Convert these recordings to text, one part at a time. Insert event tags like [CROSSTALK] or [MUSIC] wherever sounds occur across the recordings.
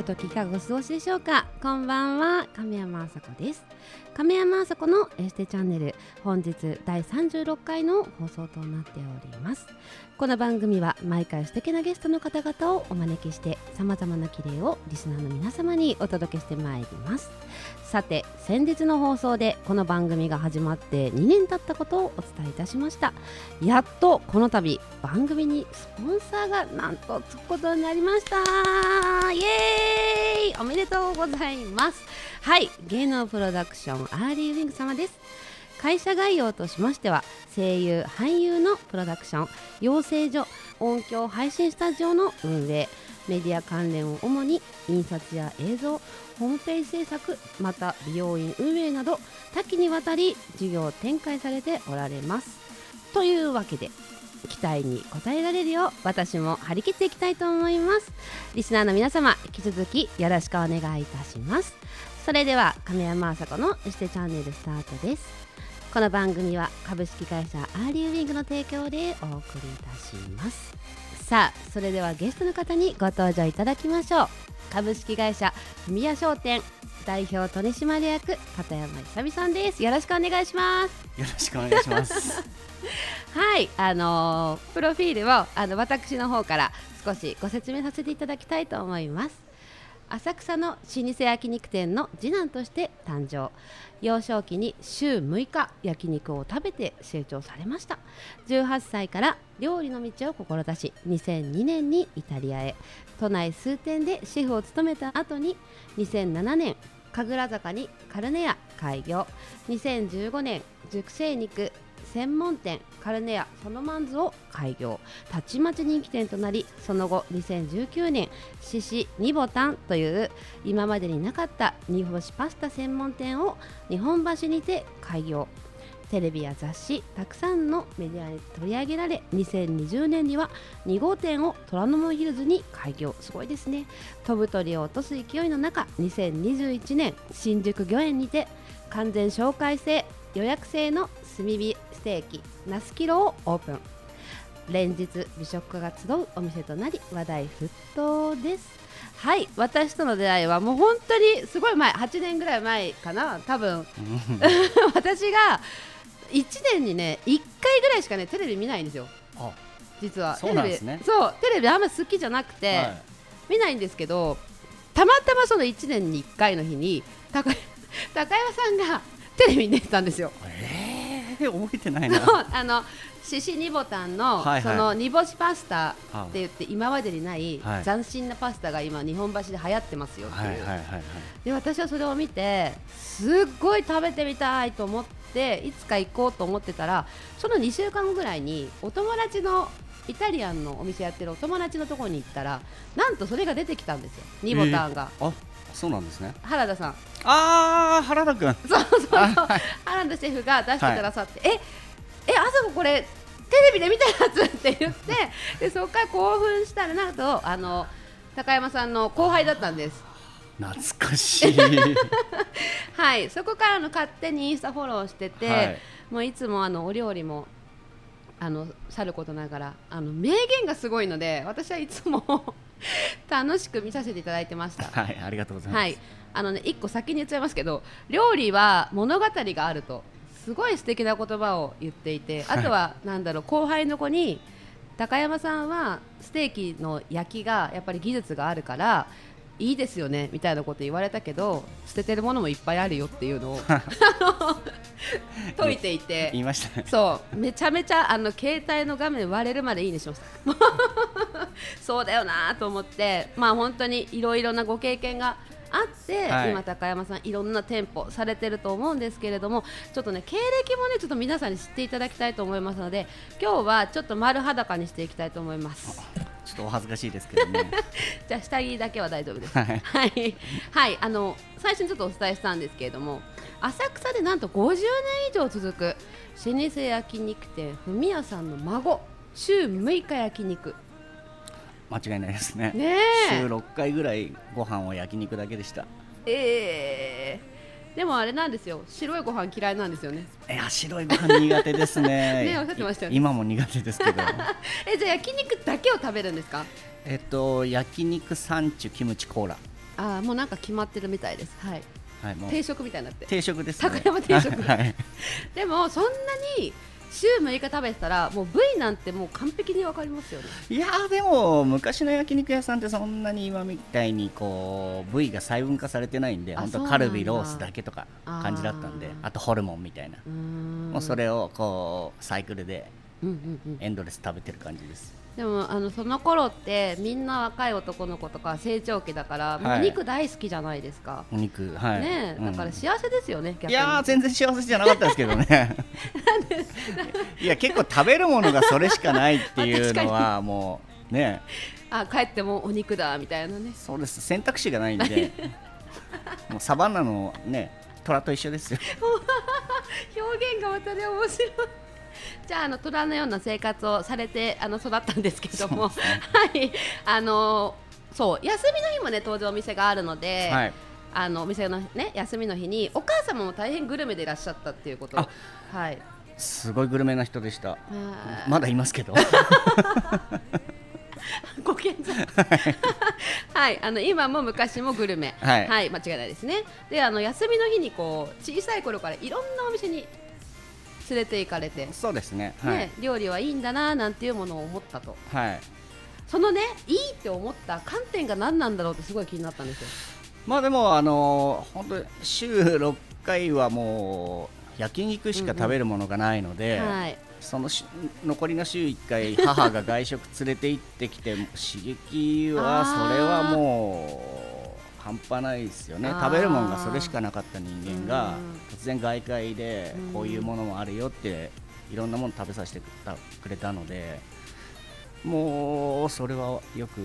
ひとときがお過ごしでしょうか。こんばんは亀山あさこです。亀山あさこのエステチャンネル本日第36回の放送となっております。この番組は毎回素敵なゲストの方々をお招きして様々な綺麗をリスナーの皆様にお届けしてまいります。さて先日の放送でこの番組が始まって2年経ったことをお伝えいたしました。やっとこの度番組にスポンサーがなんとつくことになりました。イエーイ。おめでとうございます。はい芸能プロダクションアーリーウィング様です。会社概要としましては声優俳優のプロダクション養成所音響配信スタジオの運営メディア関連を主に印刷や映像ホームページ制作また美容院運営など多岐にわたり事業を展開されておられます。というわけで期待に応えられるよう私も張り切っていきたいと思います。リスナーの皆様引き続きよろしくお願いいたします。それでは亀山麻子のエステチャンネルスタートです。この番組は株式会社アーリーウィングの提供でお送りいたします。さあそれではゲストの方にご登場いただきましょう。株式会社238商店代表取締役高山いさ己さんです。よろしくお願いします。よろしくお願いします。[LAUGHS] はいあのー、プロフィールをあの私の方から少しご説明させていただきたいと思います浅草の老舗焼肉店の次男として誕生。幼少期に週6日焼肉を食べて成長されました。18歳から料理の道を志し2002年にイタリアへ。都内数店でシェフを務めた後に2007年神楽坂にカルネア開業。2015年熟成肉専門店カルネアソノマンズを開業。たちまち人気店となりその後2019年獅子ニボタンという今までになかった煮干しパスタ専門店を日本橋にて開業。テレビや雑誌たくさんのメディアに取り上げられ2020年には2号店を虎ノ門ヒルズに開業。すごいですね。飛ぶ鳥を落とす勢いの中2021年新宿御苑にて完全紹介制予約制の炭火ステーキナスキロをオープン。連日美食家が集うお店となり話題沸騰です。はい私との出会いはもう本当にすごい前8年ぐらい前かな多分。[LAUGHS] 私が1年にね1回ぐらいしかねテレビ見ないんですよ。実は。そうなんですね。そうテレビあんま好きじゃなくて、はい、見ないんですけどたまたまその1年に1回の日に高 [LAUGHS] 高山さんがテレビに出てたんですよ。えー、覚えてないな。[LAUGHS] あの獅子ニボタンの、はいはい、その煮干しパスタって言って今までにない斬新なパスタが今日本橋で流行ってますよっていう、はいはいはいはい、で私はそれを見てすっごい食べてみたいと思っていつか行こうと思ってたらその2週間後ぐらいにお友達のイタリアンのお店やってるお友達のところに行ったらなんとそれが出てきたんですよ。ニボタンが。えーそうなんですね。原田さん。ああ原田君そうそうそう。原田シェフが出してくださって、はい、ええあそここれテレビで見たやつ？って言って [LAUGHS] でそこから興奮したらなんとあの高山さんの後輩だったんです。懐かしい。[LAUGHS] はい。そこからの勝手にインスタフォローしてて、はい、もういつもあのお料理もあのさることながらあの名言がすごいので私はいつも楽しく見させていただいてました。はい、ありがとうございます。はい、あのね、一個先に言っちゃいますけど、料理は物語があると。すごい素敵な言葉を言っていて、あとは、なんだろう、後輩の子に。高山さんはステーキの焼きがやっぱり技術があるからいいですよねみたいなこと言われたけど捨ててるものもいっぱいあるよっていうのを [LAUGHS] 解いていて言いました、ね、そうめちゃめちゃあの携帯の画面割れるまでいいねしました [LAUGHS] そうだよなと思ってまあ本当にいろいろなご経験があって、はい、今、高山さんいろんな店舗されてると思うんですけれどもちょっとね経歴もねちょっと皆さんに知っていただきたいと思いますので今日はちょっと丸裸にしていきたいと思います。ちょっとお恥ずかしいですけどね。[LAUGHS] じゃあ下着だけは大丈夫です。はい、はい、はい、あの最初にちょっとお伝えしたんですけれども、浅草でなんと50年以上続く老舗焼肉店ふみやさんの孫週6日焼肉間違いないですね。ね週6回ぐらいご飯は焼肉だけでした。ええ。ー、でもあれなんですよ。白いご飯嫌いなんですよね。いや白いご飯苦手ですね。[LAUGHS] ねおっしゃってましたよね。今も苦手ですけど。[LAUGHS] えじゃあ焼肉だけを食べるんですか？えっと焼肉サンチュキムチコーラ。ああもうなんか決まってるみたいです。はい。はい、もう。定食みたいになって。定食ですね。高山定食。はい、でもそんなに週6日食べてたらもう部位なんてもう完璧にわかりますよね。いやーでも昔の焼肉屋さんってそんなに今みたいにこう部位が細分化されてないんであ本当カルビロースだけとか感じだったんであとホルモンみたいな、もうそれをこうサイクルでエンドレス食べてる感じですでもあのその頃ってみんな若い男の子とか成長期だから、はい。お肉大好きじゃないですか、お肉はい。ねえうん。だから幸せですよね、いやー全然幸せじゃなかったですけどね。[LAUGHS] [LAUGHS] いや結構食べるものがそれしかないっていうのはもうね。あ帰ってもお肉だみたいなね。そうです。選択肢がないんで。[LAUGHS] もうサバンナのね虎と一緒ですよ。表現がまたね面白い [LAUGHS] じゃああの虎のような生活をされてあの育ったんですけども、はい。あのそう休みの日もね登場お店があるので、はい。あのお店のね休みの日にお母様も大変グルメでいらっしゃったっていうこと。あはい。すごいグルメな人でした。まだいますけど。[LAUGHS] ご健在はい。あの今も昔もグルメ。はい。間違いないですね。であの休みの日にこう小さい頃からいろんなお店に連れて行かれて、そうですね。はい、ね、料理はいいんだななんていうものを思ったと。はい。そのねいいって思った観点が何なんだろうってすごい気になったんですよ。まあでもあの本当週6回はもう焼肉しか食べるものがないので、はい。そのし残りの週1回母が外食連れて行ってきて刺激はそれはもう半端ないですよね。食べるものがそれしかなかった人間がうん突然外界でうんこういうものもあるよっていろんなもの食べさせてくれたのでもうそれはよくい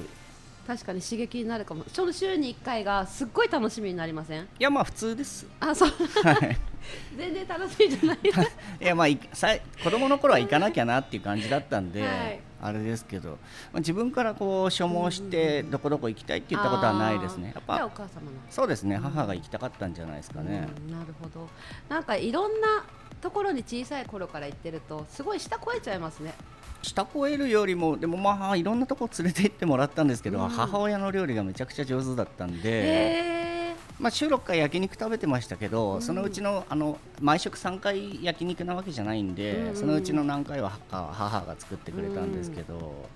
確かに刺激になるかも。その週に1回がすっごい楽しみになりません？やまあ普通です。あそう。はい。[LAUGHS] 全然楽しみじゃない。[LAUGHS] いやまあい [LAUGHS] さい子供の頃は行かなきゃなっていう感じだったんで、はいあれですけど、まあ、自分からこう所望してどこどこ行きたいって言ったことはないですね。やっあーじゃあおぱ母様の。そうですね。母が行きたかったんじゃないですかね。うんなるほど。なんかいろんなところに小さい頃から行ってるとすごい舌超えちゃいますね。下越えるよりもでもまあいろんなとこ連れて行ってもらったんですけど、うん。母親の料理がめちゃくちゃ上手だったんで、へまあ、週6回焼肉食べてましたけど、うん。そのうちのあの毎食3回焼肉なわけじゃないんで、うん。そのうちの何回は母母が作ってくれたんですけど、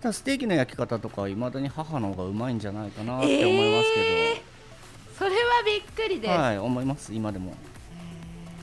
ただステーキの焼き方とかはいまだに母の方がうまいんじゃないかなって思いますけそれはびっくりでど、す、はい思います今でも。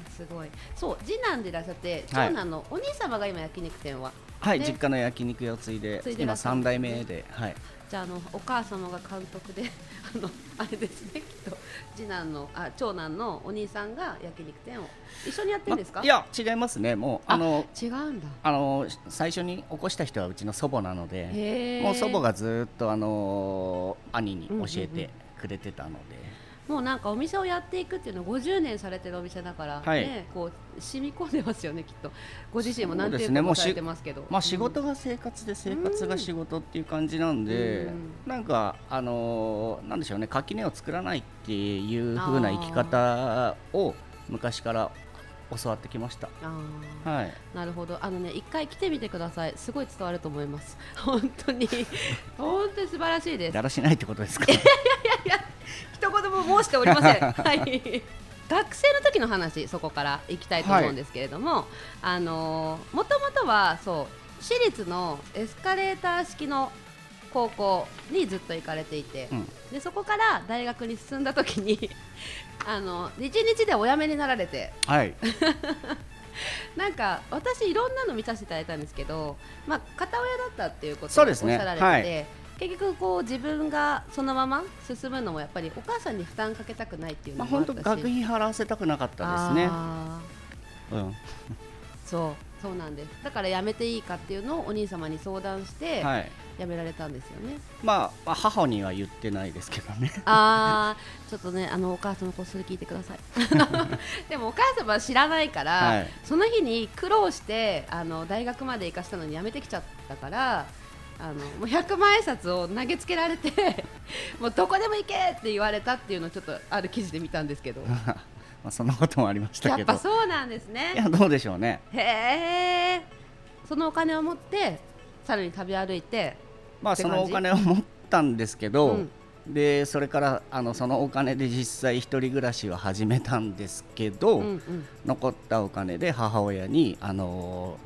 すごい。そう次男でいらっしゃってはい。長男のお兄様が今焼肉店は？はい、ね。実家の焼肉屋を継いで今継いでらっしゃる3代目で、はい、じゃああのお母様が監督であのあれですねきっと次男のあ長男のお兄さんが焼肉店を一緒にやってるんですか、まいや違いますね。もうあの違うんだ。あの最初に起こした人はうちの祖母なのでもう祖母がずっとあの兄に教えてくれてたので、もうなんかお店をやっていくっていうのは50年されてるお店だから、はい。ねこう染み込んでますよねきっと。ご自身も何そうです店舗もされてますけど。まあ、仕事が生活で生活が仕事っていう感じなんで、うん。なんかあのーなんでしょうね。垣根を作らないっていう風な生き方を昔から教わってきました。はい、なるほど。あのね一回来てみてください。すごい伝わると思います。本当に。[LAUGHS] 本当に素晴らしいです。だらしないってことですか？[LAUGHS] [LAUGHS] 一言も申しておりません。[LAUGHS] はい。学生の時の話そこから行きたいと思うんですけれども、あのもともとはそう私立のエスカレーター式の高校にずっと行かれていて、うん。でそこから大学に進んだ時に [LAUGHS] あの一日でお辞めになられて。はい、[LAUGHS] なんか私いろんなの見させていただいたんですけど、まあ片親だったっていうことをおっしそうですね。ゃられてて、はい結局こう自分がそのまま進むのもやっぱりお母さんに負担かけたくないっていうまあのも本当学費払わせたくなかったですね。あうん、ーそう。そうなんです。だから辞めていいかっていうのをお兄様に相談してはい。辞められたんですよね、まあ、まあ母には言ってないですけどね。[LAUGHS] あーちょっとねあのお母様こっそり聞いてください。[LAUGHS] でもお母様は知らないから、はい。その日に苦労してあの大学まで行かしたのに辞めてきちゃったからあのもう100万円札を投げつけられて [LAUGHS] もうどこでも行けって言われたっていうのをちょっとある記事で見たんですけど。[LAUGHS] まあそんなこともありましたやっけど。ぱそうなんですいねやどうでしょうね。へえ。そのお金を持ってさらに食べ歩いてまあそのお金を持ったんですけど、うん。でそれからあのそのお金で実際一人暮らしは始めたんですけど、うんうん。残ったお金で母親にあの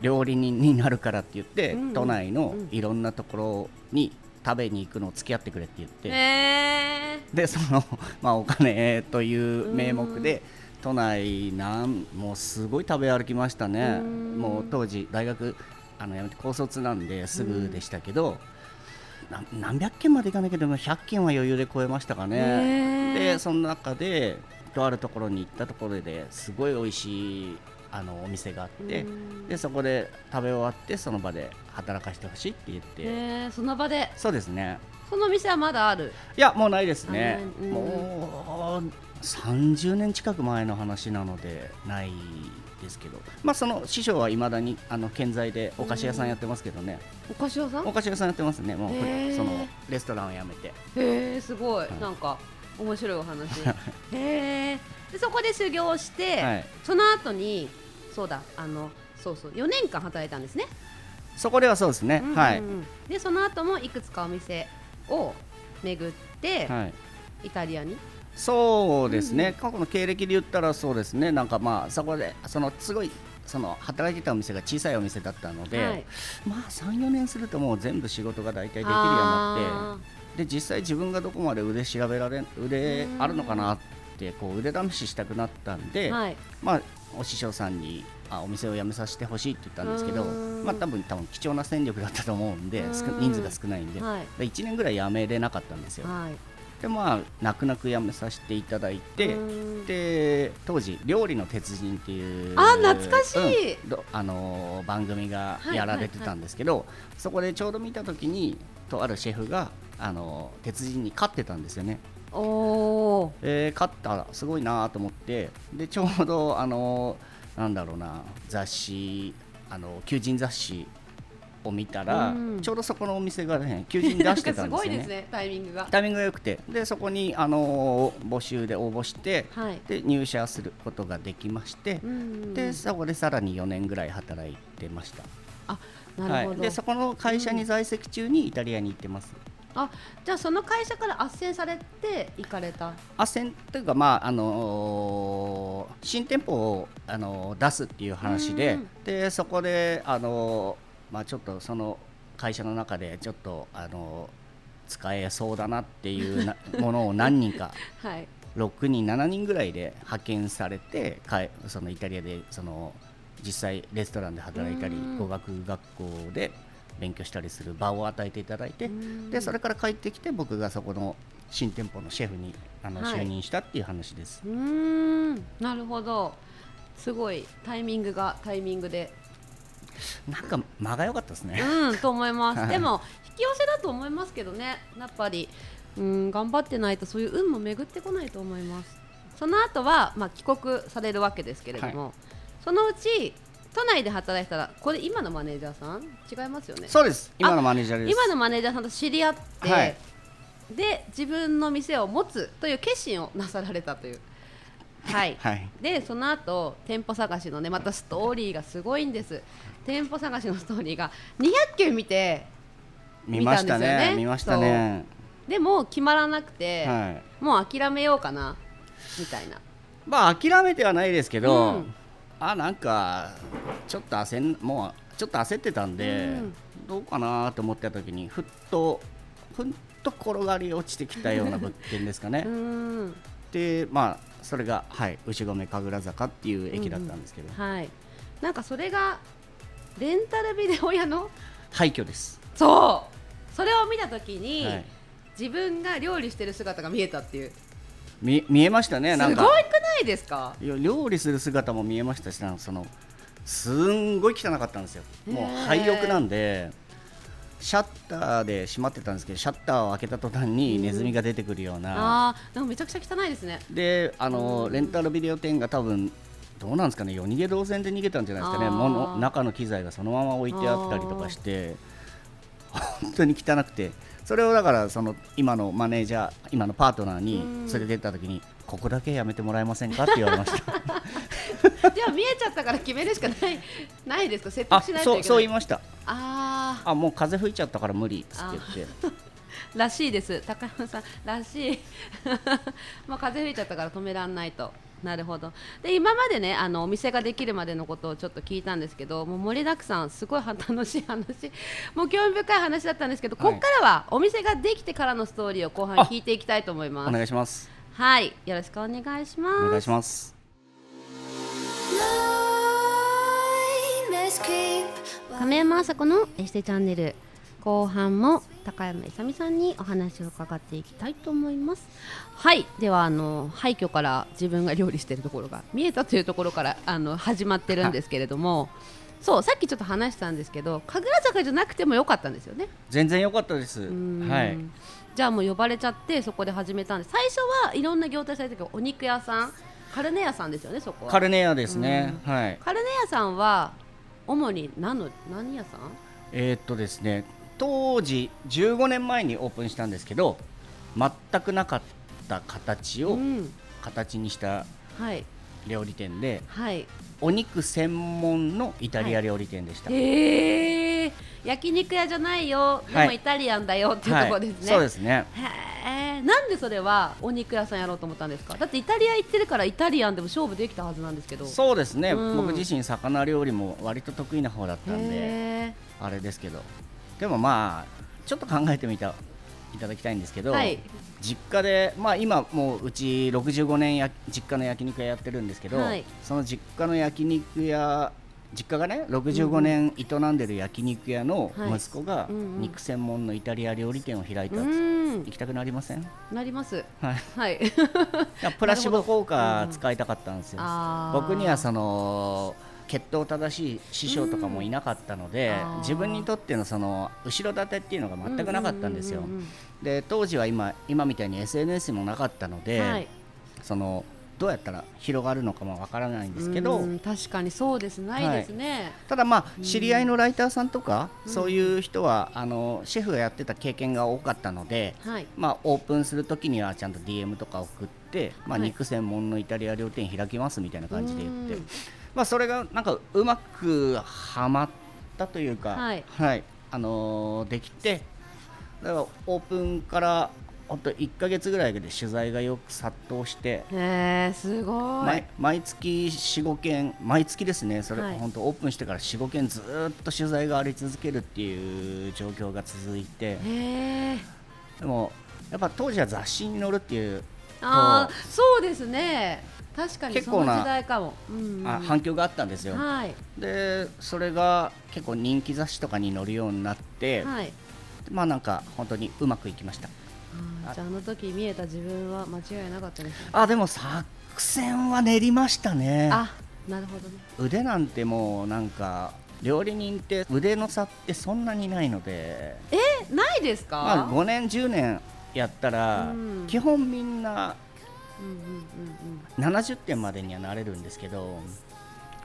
料理人になるからって言って、うんうん都内のうんいろんなところに食べに行くのを付き合ってくれって言って、へでその、[LAUGHS] まあ、お金という名目で都内なんもうすごい食べ歩きましたね。うん。もう当時大学あの辞めて高卒なんですぐでしたけど、な何百件までいかないけども100件は余裕で超えましたかね。へー。でその中でとあるところに行ったところですごい美味しいあのお店があってうん。でそこで食べ終わってその場で働かせてほしいって言って、えその場で？そうですね。その店はまだある？いやもうないですね。うんもう30年近く前の話なのでないですけど。まあその師匠はいまだにあの健在でお菓子屋さんやってますけどね、お菓子屋さん？お菓子屋さんやってますね。もうそのレストランを辞めて。へえすごい、い。なんか面白いお話。[LAUGHS] へえでそこで修行して、はい。その後にそうだあのそうそう4年間働いたんですね、そこではそうですね、うんうんうん。はい、でその後もいくつかお店を巡って、はい。イタリアに？そうですね、過去の経歴で言ったらそうですね。なんかまあそこでそのすごいその働いてたお店が小さいお店だったので、はい。まあ34年するともう全部仕事が大体できるようになってあで実際自分がどこまで腕調べられ腕あるのかなってこう腕試ししたくなったんで、ーはい。まあお師匠さんにあお店を辞めさせてほしいって言ったんですけどうん。まあ多分多分貴重な戦力だったと思うんで人数が少ないんで、はい。で1年ぐらい辞めれなかったんですよ。はい。でまあ泣く泣く辞めさせていただいてうん。で当時「料理の鉄人」っていうあ懐かしい。うんどあのー番組がはいやられてたんですけど、そこでちょうど見た時にとあるシェフがあのー鉄人に勝ってたんですよね。おおえー勝ったすごいなと思って。でちょうどあのなんだろうな雑誌あの求人雑誌を見たら、うん。ちょうどそこのお店がね求人出してたんですよ [LAUGHS] すごいですね。ねタイミングが。タイミングが良くて。でそこにあの募集で応募して、はい。で入社することができましてう、んでそこでさらに4年ぐらい働いてました。あなるほど、はい、でそこの会社に在籍中にイタリアに行ってます。あじゃあその会社から斡旋されて行かれた。斡旋というか、まああのー新店舗を、あのー出すっていう話でうん。でそこで、あのーまあ、ちょっとその会社の中でちょっと、あのー使えそうだなっていうな [LAUGHS] ものを何人かはい。6人7人ぐらいで派遣されてかえそのイタリアでその実際レストランで働いたりうん。語学学校で勉強したりする場を与えていただいてうん。でそれから帰ってきて僕がそこの新店舗のシェフにあの、はい。就任したっていう話です。うーん。なるほど。すごいタイミングがタイミングで。なんか間が良かったですね。うんと思います。はい。でも引き寄せだと思いますけどね。やっぱりうん頑張ってないとそういう運も巡ってこないと思います。その後はまあ帰国されるわけですけれども、そのうち都内で働いてたらこれ今のマネージャーさん？違いますよね。そうです。今のマネージャーです。今のマネージャーさんと知り合って、はい。で自分の店を持つという決心をなさられたという。はい、はい。でその後店舗探しのねまたストーリーがすごいんです。店舗探しのストーリーが200件見て見ましたね。見ましたね。でも決まらなくて、はい。もう諦めようかなみたいな。まあ諦めてはないですけど、うんあなんかちょっと焦んもうちょっと焦ってたんで、うん。どうかなと思った時にふっとふっと転がり落ちてきたような物件ですかね、[LAUGHS] でまあそれがはい牛込神楽坂っていう駅だったんですけど、はい。なんかそれがレンタルビデオ屋の？廃墟です、そう。それを見た時に、はい、自分が料理してる姿が見えたっていう見見えましたねすごなんか。いくないですか？いや料理する姿も見えましたしそのすんごい汚かったんですよ。もう廃屋なんでシャッターで閉まってたんですけどシャッターを開けた途端にネズミが出てくるような、あーでもめちゃくちゃ汚いですね。であのうん。レンタルビデオ店が多分どうなんですかね夜逃げ同然で逃げたんじゃないですかね。もの中の機材がそのまま置いてあったりとかして本当に汚くてそれをだからその今のマネージャー今のパートナーにうん。連れてった時にここだけやめてもらえませんかって言われました。[LAUGHS] じゃあ見えちゃったから決めるしかないないですか？説あ得しないといけない。そうそう言いました。あああもう風吹いちゃったから無理って言って。ー。[LAUGHS] らしいです。高山さんらしい。[LAUGHS] まあ風吹いちゃったから止めらんないとなるほど。で今までねあのお店ができるまでのことをちょっと聞いたんですけどもう盛りだくさんすごいは楽しい話。[LAUGHS] もう興味深い話だったんですけど、はい。ここからはお店ができてからのストーリーを後半あ聞いていきたいと思いまおす願いします。はい。よろしくお願いします。お願いします。亀山麻子のエステチャンネル後半も高山いさみさんにお話を伺っていきたいと思います。はい。ではあの廃墟から自分が料理しているところが見えたというところからあの始まってるんですけれども。[LAUGHS] そうさっきちょっと話したんですけど神楽坂じゃなくてもよかったんですよね。全然良かったです。うん。はい。じゃあもう呼ばれちゃってそこで始めたんで最初はいろんな業態されてるけどお肉屋さん。カルネ屋さんですよねそこは。カルネアですね。はい。カルネ屋さんは主に何の何屋さん？えーっとですね当時15年前にオープンしたんですけど全くなかった形をうん。形にしたはい。料理店ではい。お肉専門のイタリア料理店でした、へえ焼肉屋じゃないよ。ではい。もイタリアンだよ。っていうところですね、そうですね。へえなんでそれはお肉屋さんやろうと思ったんですか？だってイタリア行ってるからイタリアンでも勝負できたはずなんですけど。そうですね、うん。僕自身魚料理も割と得意な方だったんでへあれですけどでもまあちょっと考えてみたいただきたいんですけど、はい。実家で、まあ、今もううち65年や実家の焼肉屋やってるんですけど、はい。その実家の焼肉屋実家がね65年営んでる焼肉屋のはい。息子が肉専門のイタリア料理店を開いた行きたくなりません、なります。はい、はい。プラシボ効果 [LAUGHS] うん使いたかったんですよ、僕にはその血統正しい師匠とかもいなかったので、自分にとってのその後ろ盾っていうのが全くなかったんですよ、で当時は今今みたいに SNS もなかったので、うんはい。そのどうやったら広がるのかもわからないんですけど、うん確かにそうです。ないですね、ただまあ知り合いのライターさんとか、うん。そういう人はあのシェフがやってた経験が多かったので、はい。まあ、オープンするときにはちゃんと DM とか送って、まあ、はい。肉専門のイタリア料店開きますみたいな感じで言って、うんまあ、それがなんかうまくはまったというか、はい。あのーできてだからオープンからほんと1か月ぐらいで取材がよく殺到して、へえすごい。毎毎月45件毎月ですねそれ、はい。本当オープンしてから45件ずーっと取材があり続けるっていう状況が続いて。でもやっぱ当時は雑誌に載るっていうああそうですね。確かにその結構な時代かも、うんうん。あ反響があったんですよ、はい。でそれが結構人気雑誌とかに載るようになって、はい。まあなんか本当にうまくいきました。あーじゃああの時見えた自分は間違いなかったですね。あでも作戦は練りましたね。あなるほどね。腕なんてもうなんか料理人って腕の差ってそんなにないので、えないですか、まあ、5年10年やったら、うん。基本みんなうんうんうん70点までにはなれるんですけど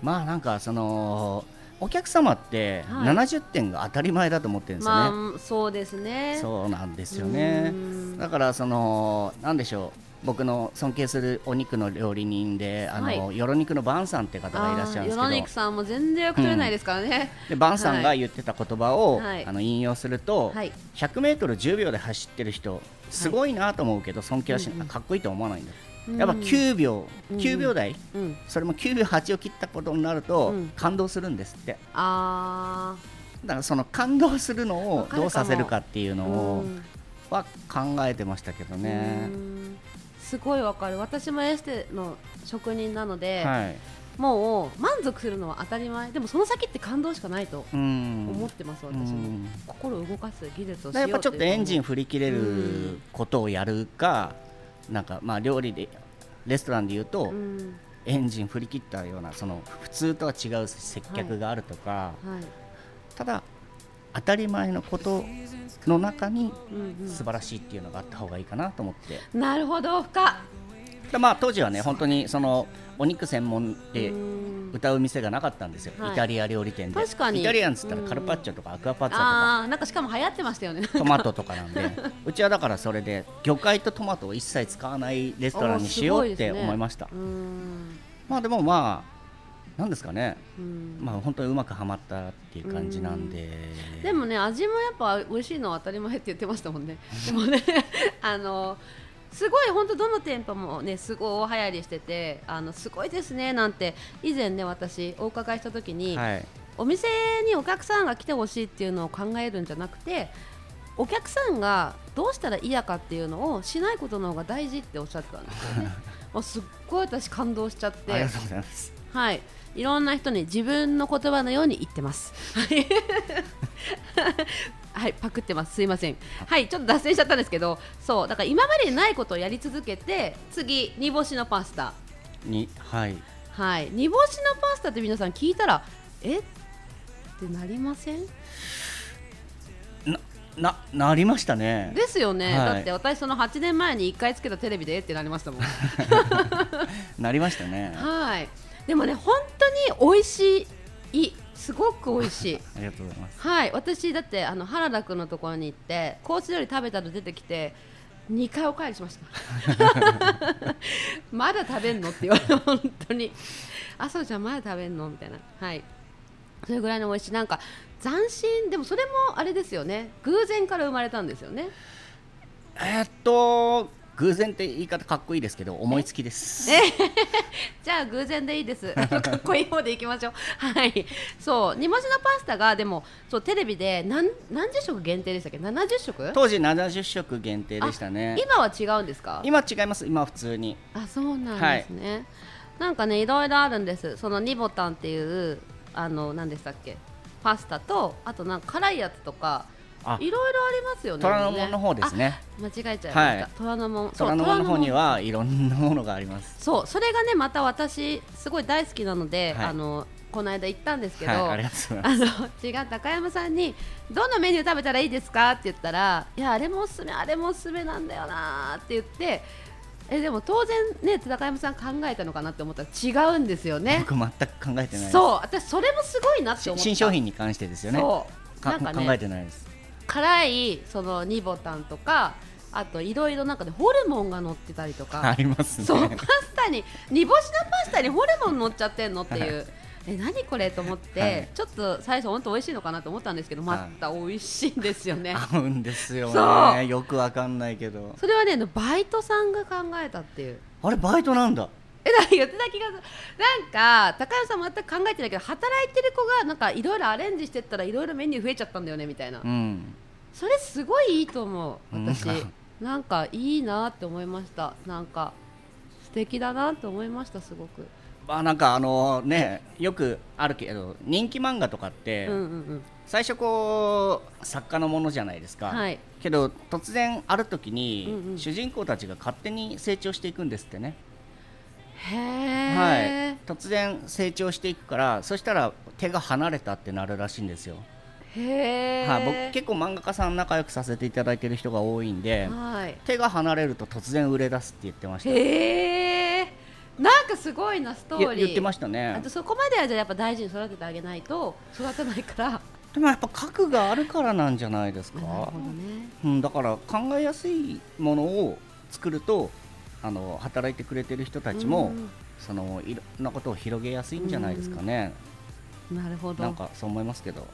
まあなんかそのお客様ってはい。70点が当たり前だと思ってるんうんですよね、まあそうですね。そうなんですよね。うん。だからそのなんでしょう僕の尊敬するお肉の料理人であの、はよろ肉のバンさんって方がいらっしゃるんですけど。あー与那肉さんも全然よく取れないですからね、でバンさんが言ってた言葉を、はい。あの引用すると、はい。100m10 秒で走ってる人すごいなと思うけど尊敬はしない、うんうん。かっこいいと思わないんだ。ようん。やっぱ9秒、うん。9秒台？うん。それも9秒8を切ったことになると、うん。感動するんですって。あだからその感動するのをどうさせるかっていうーのをうん。は考えてましたけどね。う、んすごいわかる。私もエステの職人なので、はい。もう満足するのは当たり前。でもその先って感動しかないとうん。思ってます、う私も。ん。心を動かす技術をやっぱちょっとエンジンン振り切れることをやるか、なんかまあ料理でレストランで言うと、うん。エンジン振り切ったようなその普通とは違う接客があるとか、はい。ただ当たり前のことの中にうん素晴らしいっていうのがあった方がいいかなと思って、うん、なるほど深。っでまあ当時はね本当にそのお肉専門でうん。歌う店がなかったんですよ、はい。イタリア料理店で。確かに。イタリアンっつったらうんカルパッチョとかアクアパッツァとか。ああなんかしかも流行ってましたよね。トマトとかなんで。うちはだからそれで魚介とトマトを一切使わないレストランにしようって思いました、うんまあでもまあなんですかね、うん。まあ本当にうまくはまったっていう感じなんで、でもね味もやっぱ美味しいのは当たり前って言ってましたもんね。でもね [LAUGHS] あのすごい本当どの店舗もねすごい大流行りしててあのすごいですねなんて以前ね私お伺いした時に、はい、お店にお客さんが来てほしいっていうのを考えるんじゃなくてお客さんがどうしたら嫌かっていうのをしないことの方が大事っておっしゃってたんですよね。[LAUGHS] もうすっごい私感動しちゃって。ありがとうございます。はい。いろんな人に自分の言葉のように言ってます。はい。はいパクってます。すいません。はいちょっと脱線しちゃったんですけどそうだから今までにないことをやり続けて次煮干しのパスタ。にはい。はい。煮干しのパスタって皆さん聞いたらえ？ってなりません？なななりましたね。ですよね、はい。だって私その8年前に1回つけたテレビでえ？ってなりましたもん。[LAUGHS] なりましたね。はいでもね本当に美味しい。すごく美味しい。[LAUGHS] ありがとうございます。はい私だってあの原田君のところに行ってコース料理食べたら出てきて2回おかわりしました。[LAUGHS] [LAUGHS] まだ食べんの？って言われて本当に。あそうじゃんまだ食べんの？みたいな。はい。それぐらいの美味しい。なんか斬新。でもそれもあれですよね。偶然から生まれたんですよね。えーっと偶然って言い方かっこいいですけど思いつきです。[LAUGHS] じゃあ偶然でいいです。あ [LAUGHS] のかっこいい方でいきましょう。はい。そう煮干しのパスタがでもそうテレビで何何十食限定でしたっけ？70食？当時70食限定でしたね。今は違うんですか？今違います。今は普通に。あそうなんですね。なんかねいろいろあるんです。そのニボタンっていうあの何でしたっけ？パスタとあとなんか辛いやつとかあいろいろありますよね。虎ノ門の方ですね。あ。間違えちゃいました。はい虎ノ門。虎ノ門の方にはいろんなものがあります。そうそれがねまた私すごい大好きなので、はいあのこの間行ったんですけど、はい、あ。あの違う高山さんにどのメニュー食べたらいいですか？って言ったらいやあれもおすすめあれもおすすめなんだよなって言ってえでも当然ね高山さん考えたのかなって思ったら違うんですよね。僕全く考えてない。そう私それもすごいなって思った。新商品に関してですよね。そうかなんか考えねてないです。辛いそのニボタンとかあといろいろなんかでホルモンが乗ってたりとか。ありますね。そうパスタに煮干しのパスタにホルモン乗っちゃってんのっていう。え何これと思って、はいちょっと最初本当美味しいのかなと思ったんですけどまはいた美味しいんですよね、合うんですよね。よくわかんないけど。それはねバイトさんが考えたっていうあれバイトなんだ。えなんか言ってた気がするなんか高山さん全く考えてないけど働いてる子がなんかいろいろアレンジしてったらいろいろメニュー増えちゃったんだよねみたいな、うん。それすごいいいと思う私、うん。[LAUGHS] なんかいいなって思いました。なんか素敵だなって思いましたすごく。まあなんかあのねよくあるけど人気漫画とかって、最初こう作家のものじゃないですか、はい。けど突然ある時に、主人公たちが勝手に成長していくんですってね、はい、突然成長していくからそしたら手が離れたってなるらしいんですよ、はい、僕結構漫画家さん仲良くさせていただいてる人が多いんではい。手が離れると突然売れ出すって言ってました。へえなんかすごいなストーリー。言言ってましたね。あとそこまではじゃあやっぱ大事に育ててあげないと育たないから。でもやっぱ核があるからなんじゃないですか、ね。うん、だから考えやすいものを作るとあの働いてくれてる人たちも、うん。そのいろんなことを広げやすいんじゃないですかね、なるほど。なんかそう思いますけど。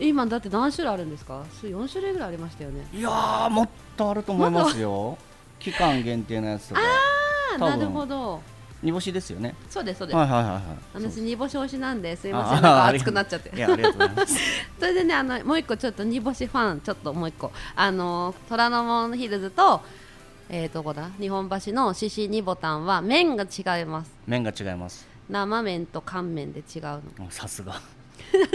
今だって何種類あるんですか？す4種類ぐらいありましたよね。いやーもっとあると思いますよ。期間限定のやつとか。ああなるほど。煮干しですよね。そうですそうです、はいはいはいはい。私煮干し推しなんですいあません。なんかあ熱くなっちゃって。いやありがとうございます。[LAUGHS] それでねあのもう一個ちょっと煮干しファンちょっともう一個。あの虎ノ門ヒルズとえー、どこだ？日本橋のしし煮ボタンは麺が違います。麺が違います。生麺と乾麺で違うの。さすが。だ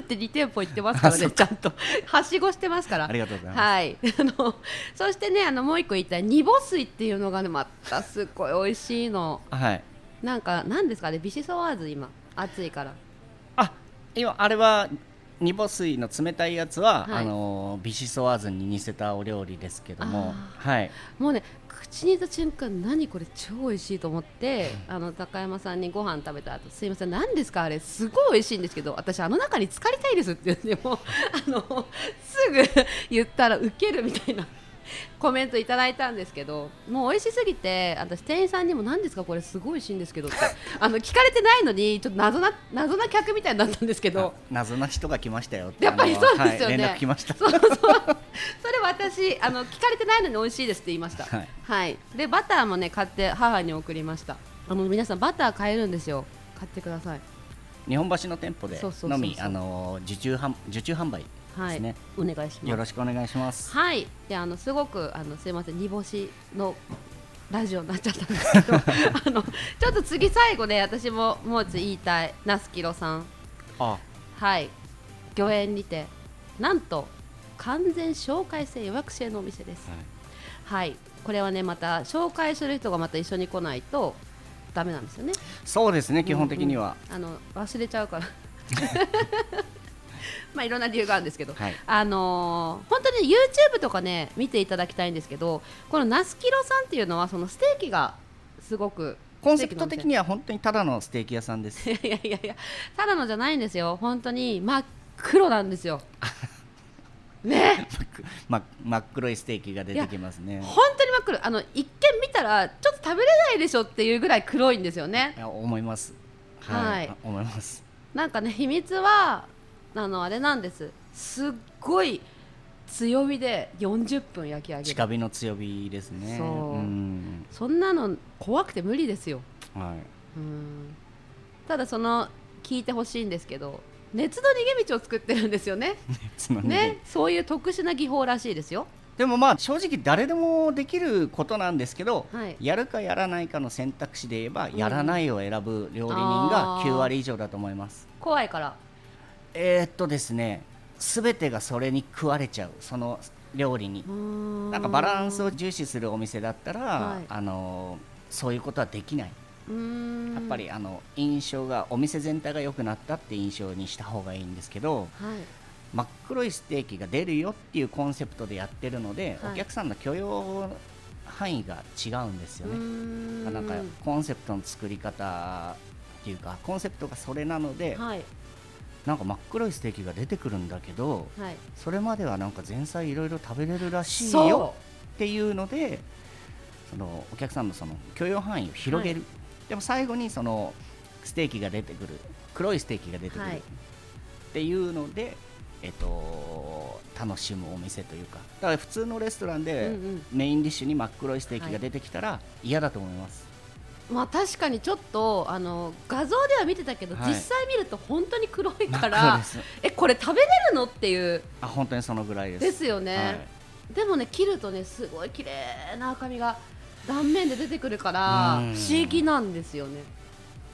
って2店舗行ってますからね。[LAUGHS] ちゃんと。はしごしてますから。ありがとうございます。はい。[LAUGHS] あのそしてねあのもう一個言いたい。煮干水っていうのがねまたすっごい美味しいの。はい。なんかなんですかね？ビシソワーズ今。暑いから。あ今あれは煮干水の冷たいやつは、はい。あのビシソワーズに似せたお料理ですけどもはい。もうね口に入れた瞬間何これ超美味しいと思ってあの高山さんにご飯食べた後すいません何ですか？あれすごい美味しいんですけど私あの中に浸かりたいですって言ってもあのすぐ言ったらウケるみたいな [LAUGHS] コメントいただいたんですけどもう美味しすぎて私店員さんにも何ですかこれすごい美味しいんですけどって [LAUGHS] あの聞かれてないのにちょっと謎な謎な客みたいになったんですけど謎な人が来ましたよってやっぱりそうですよね。はい連絡来ました。そうそう。それ私あの聞かれてないのに美味しいですって言いました。はい。はい。でバターもね買って母に送りました。あの皆さんバター買えるんですよ。買ってください。日本橋の店舗でのみあの受注販受注販売はい、ですね。お願いします。よろしくお願いします。はい、であのすごくあのすいません煮干しのラジオになっちゃったんですけど [LAUGHS] あのちょっと次最後ね私ももう一つ言いたい那須キロさん。あ。はい。御苑にてなんと完全紹介制予約制のお店です。はい。これはねまた紹介する人がまた一緒に来ないとダメなんですよね。そうですね基本的には、あの忘れちゃうから [LAUGHS] [LAUGHS] まあいろんな理由があるんですけど、はい。あのー本当に YouTube とかね見ていただきたいんですけどこのナスキロさんっていうのはそのステーキがすごくコンセプト的には本当にただのステーキ屋さんです。[LAUGHS] いやいやいやただのじゃないんですよ。本当に真っ黒なんですよ。[LAUGHS] ね。ま真っ黒いステーキが出てきますね。本当に真っ黒。あの一見見たらちょっと食べれないでしょっていうぐらい黒いんですよね。思います。はい。思います。なんかね秘密はあのあれなんです。すっごい強火で40分焼き上げる。近火の強火ですね。そう。うん。そんなの怖くて無理ですよ。はい。うん。ただその聞いてほしいんですけど熱の逃げ道を作ってるんですよね。[LAUGHS] ね。そういう特殊な技法らしいですよ。でもまあ正直誰でもできることなんですけど、はい。やるかやらないかの選択肢で言えば、ん。やらないを選ぶ料理人あがー。9割以上だと思います。怖いからえー、っとですね全てがそれに食われちゃうその料理に。ななんかバランスを重視するお店だったら、はい。あのそういうことはできない。やっぱりあの印象がお店全体が良くなったって印象にした方がいいんですけどはい。真っ黒いステーキが出るよっていうコンセプトでやってるので、はい。お客さんの許容範囲が違うんですよね。ん。なんかコンセプトの作り方っていうかコンセプトがそれなので、はいなんか真っ黒いステーキが出てくるんだけどはい。それまではなんか前菜いろいろ食べれるらしいよっていうのでそのお客さんのその許容範囲を広げる、でも最後にそのステーキが出てくる。黒いステーキが出てくる、はい。っていうので、えっと、楽しむお店というか。だから普通のレストランでんメインディッシュに真っ黒いステーキが出てきたら嫌だと思います、まあ確かにちょっとあの画像では見てたけど、はい。実際見ると本当に黒い真っ黒からです。えこれ食べれるの？っていう。あ本当にそのぐらいです。ですよね、はい。でもね切るとねすごい綺麗な赤みが断面で出てくるからうん。不思議なんですよね。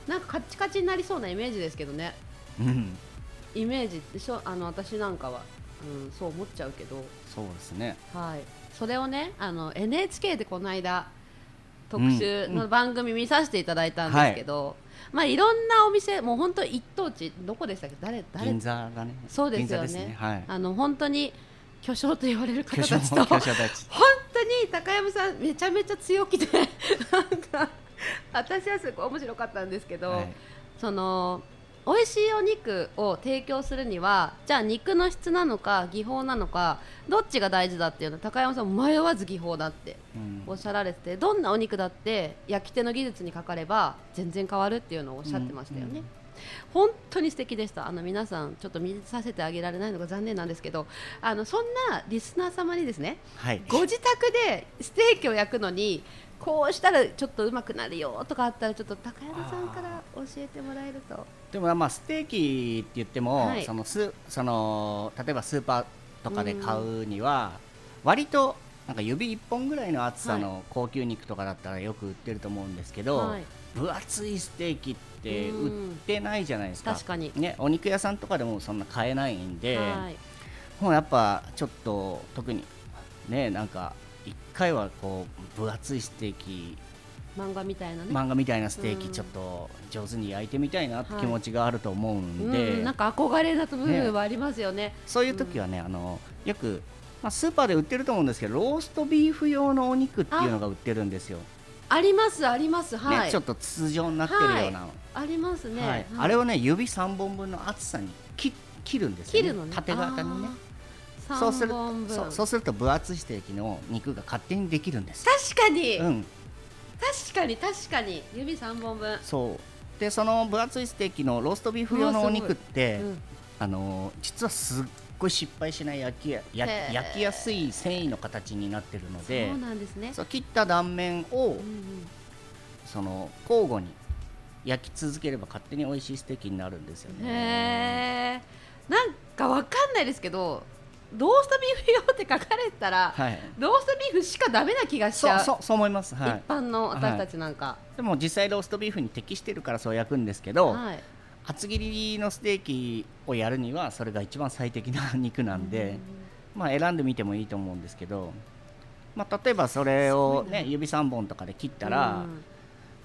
なんかカチカチになりそうなイメージですけどね。うん、イメージでしょあの私なんかは、うん、そう思っちゃうけど。そうですね。はい。それをねあの NHK でこの間特集の番組見させていただいたんですけど、まあいろんなお店もう本当一等地どこでしたっけ？誰誰？銀座がね。そうですよね。銀座ですはい。あの本当に巨匠と言われる方たちと本当に高山さんめちゃめちゃ強気でなんか私はすごい面白かったんですけど、はい。その美味しいお肉を提供するにはじゃあ肉の質なのか技法なのかどっちが大事だっていうの高山さん迷わず技法だってうん。おっしゃられててどんなお肉だって焼き手の技術にかかれば全然変わるっていうのをおっしゃってましたよね。うんうん。本当に素敵でした。あの皆さんちょっと見させてあげられないのが残念なんですけどあのそんなリスナー様にですねはい。ご自宅でステーキを焼くのにこうしたらちょっとうまくなるよとかあったらちょっと高山さんから教えてもらえるとでもまあステーキって言っても、はい。そのスその例えばスーパーとかで買うには割となんか指1本ぐらいの厚さの高級肉とかだったらよく売ってると思うんですけど、はい。分厚いステーキってうん。売ってないじゃないですか。確かに。ね、お肉屋さんとかでもそんな買えないんで、はい。もうやっぱちょっと特にねなんか1回はこう分厚いステーキ漫画みたいなね、漫画みたいなステーうん。キちょっと上手に焼いてみたいなってはい。気持ちがあると思うんで、うん、なんか憧れな部分はありますよね。そういう時はね、あのよく、まあ、スーパーで売ってると思うんですけどローストビーフ用のお肉っていうのが売ってるんですよ、ありますあります。はい、ね、ちょっと筒状になってるような、ありますね、はい。はい。あれをね指3本分の厚さに切切るんですよ、ね、切るのね。縦型にね。あそうするそうそうすると分厚いステーキの肉が勝手にできるんです。確かに、うん、確かに確かに。指三本分、そう。でその分厚いステーキのローストビーフ用のお肉って、うん。あの実はすっごい失敗しない焼きや焼きやすい繊維の形になってるのでそうなんですね。そう切った断面をうんうん。その交互に焼き続ければ勝手に美味しいステーキになるんですよね。なんかわかんないですけどローストビーフ用って書かれたら、はい、ローストビーフしかダメな気がしちゃう。そうそう思います。はい。一。般の私たちなんか、でも実際ローストビーフに適してるからそう焼くんですけど、はい。厚切りのステーキをやるにはそれが一番最適な肉なんで、まあ、選んでみてもいいと思うんですけど、まあ、例えばそれを、ね、指3本とかで切ったら、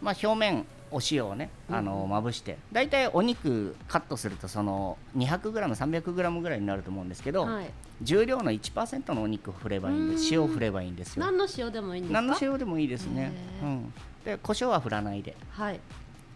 まあ、表面お塩をねあのまぶして大体お肉カットするとその 200g300g ぐらいになると思うんですけど、はい、重量の1%のお肉を振ればいいんですうん塩を振ればいいんですよ。何の塩でもいいんですか？何の塩でもいいですね、うん、で胡椒は振らないで。はい。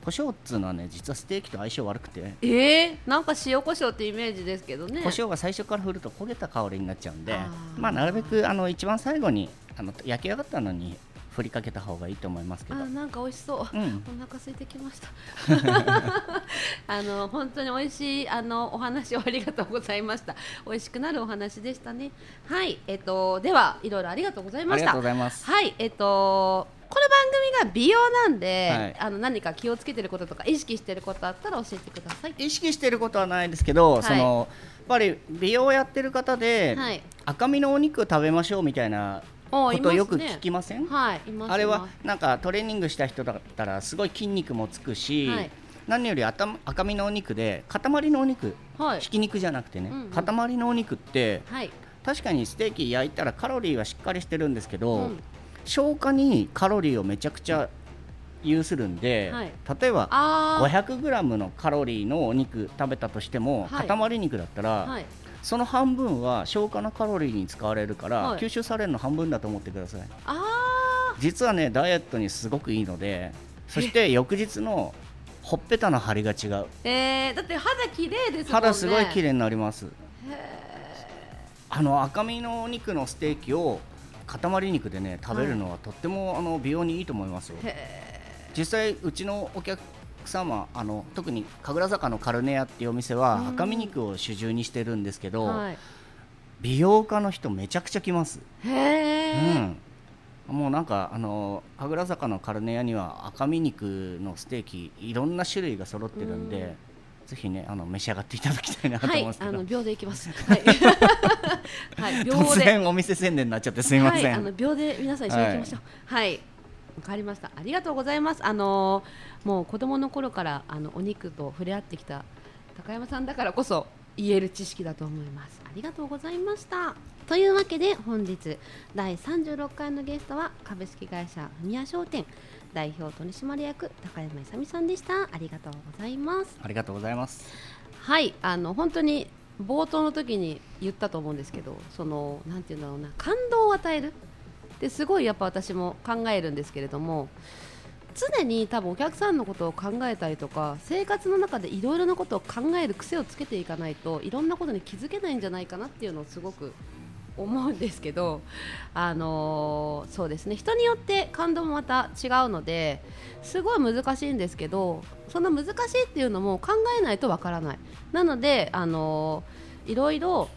胡椒っつうのはね実はステーキと相性悪くて。えー、なんか塩コショウってイメージですけどね。胡椒が最初から振ると焦げた香りになっちゃうんで。まあなるべくあの一番最後にあの焼き上がったのに振りかけた方がいいと思いますけど。あなんか美味しそう、うん。お腹空いてきました。[LAUGHS] あの本当に美味しいあのお話をありがとうございました。美味しくなるお話でしたね。はいえっとではいろいろありがとうございました。ありがとうございます。はいえっとこの番組が美容なんで、はい。あの何か気をつけてることとか意識してることあったら教えてください。意識してることはないですけど、い。そのやっぱり美容やってる方で、はい。赤身のお肉を食べましょうみたいなことよく聞きません、はいあれはなんかトレーニングした人だったらすごい筋肉もつくし、はい。何より赤赤身のお肉で塊のお肉、すはい。ひき肉じゃなくてね、うんうん。塊のお肉ってはい。確かにステーキ焼いたらカロリーはしっかりしてるんですけど、うん。消化にカロリーをめちゃくちゃ有するんで、はい。例えばあー。500g のカロリーのお肉食べたとしても、はい。塊肉だったら、はいその半分は消化のカロリーに使われるから、はい。吸収されるの半分だと思ってください。あ実はねダイエットにすごくいいのでそして翌日のほっぺたの張りが違う。ーえー、だって肌綺麗ですもんね。肌すごい綺麗麗になります。あの赤身のお肉のステーキを塊肉でね食べるのはとってもあの美容にいいと思いますよ。実際うちのお客様あの特に神楽坂のカルネアっていうお店は赤身肉を主従にしてるんですけど、はい美容家の人めちゃくちゃ来ます、へえ、うん、もうなんかあの神楽坂のカルネアには赤身肉のステーキいろんな種類が揃ってるんで、ぜひねあの召し上がっていただきたいなと思はいうんです、けど、あの秒で行きます。[LAUGHS] はい、[LAUGHS] はい、秒突で。然お店宣伝になっちゃってすみません、はい、あの秒で皆さん一緒に行きましょう。はい。わかりました。ありがとうございます。あのーもう子供の頃からあのお肉と触れ合ってきた高山さんだからこそ言える知識だと思います。ありがとうございました。というわけで本日第36回のゲストは株式会社ふみや商店代表取締役高山勇美さんでした。ありがとうございます。ありがとうございますはいあの本当に冒頭の時に言ったと思うんですけどそのなんていうんだろうな感動を与えるってすごいやっぱ私も考えるんですけれども常に多分お客さんのことを考えたりとか生活の中でいろいろなことを考える癖をつけていかないといろんなことに気づけないんじゃないかなっていうのをすごく思うんですけど、[LAUGHS] あのーそうですね。人によって感動もまた違うのですごい難しいんですけどその難しいっていうのも考えないとわからない。なので、あのーいろいろ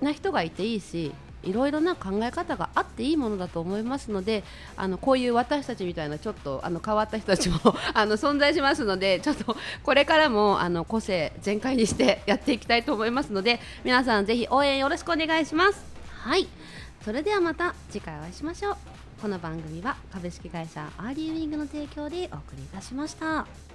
な人がいていいしいろいろな考え方があっていいものだと思いますのであのこういう私たちみたいなちょっとあの変わった人たちも [LAUGHS] あの存在しますのでちょっとこれからもあの個性全開にしてやっていきたいと思いますので皆さんぜひ応援よろしくお願いします。はい。それではまた次回お会いしましょう。この番組は株式会社アーリーウィングの提供でお送りいたしました。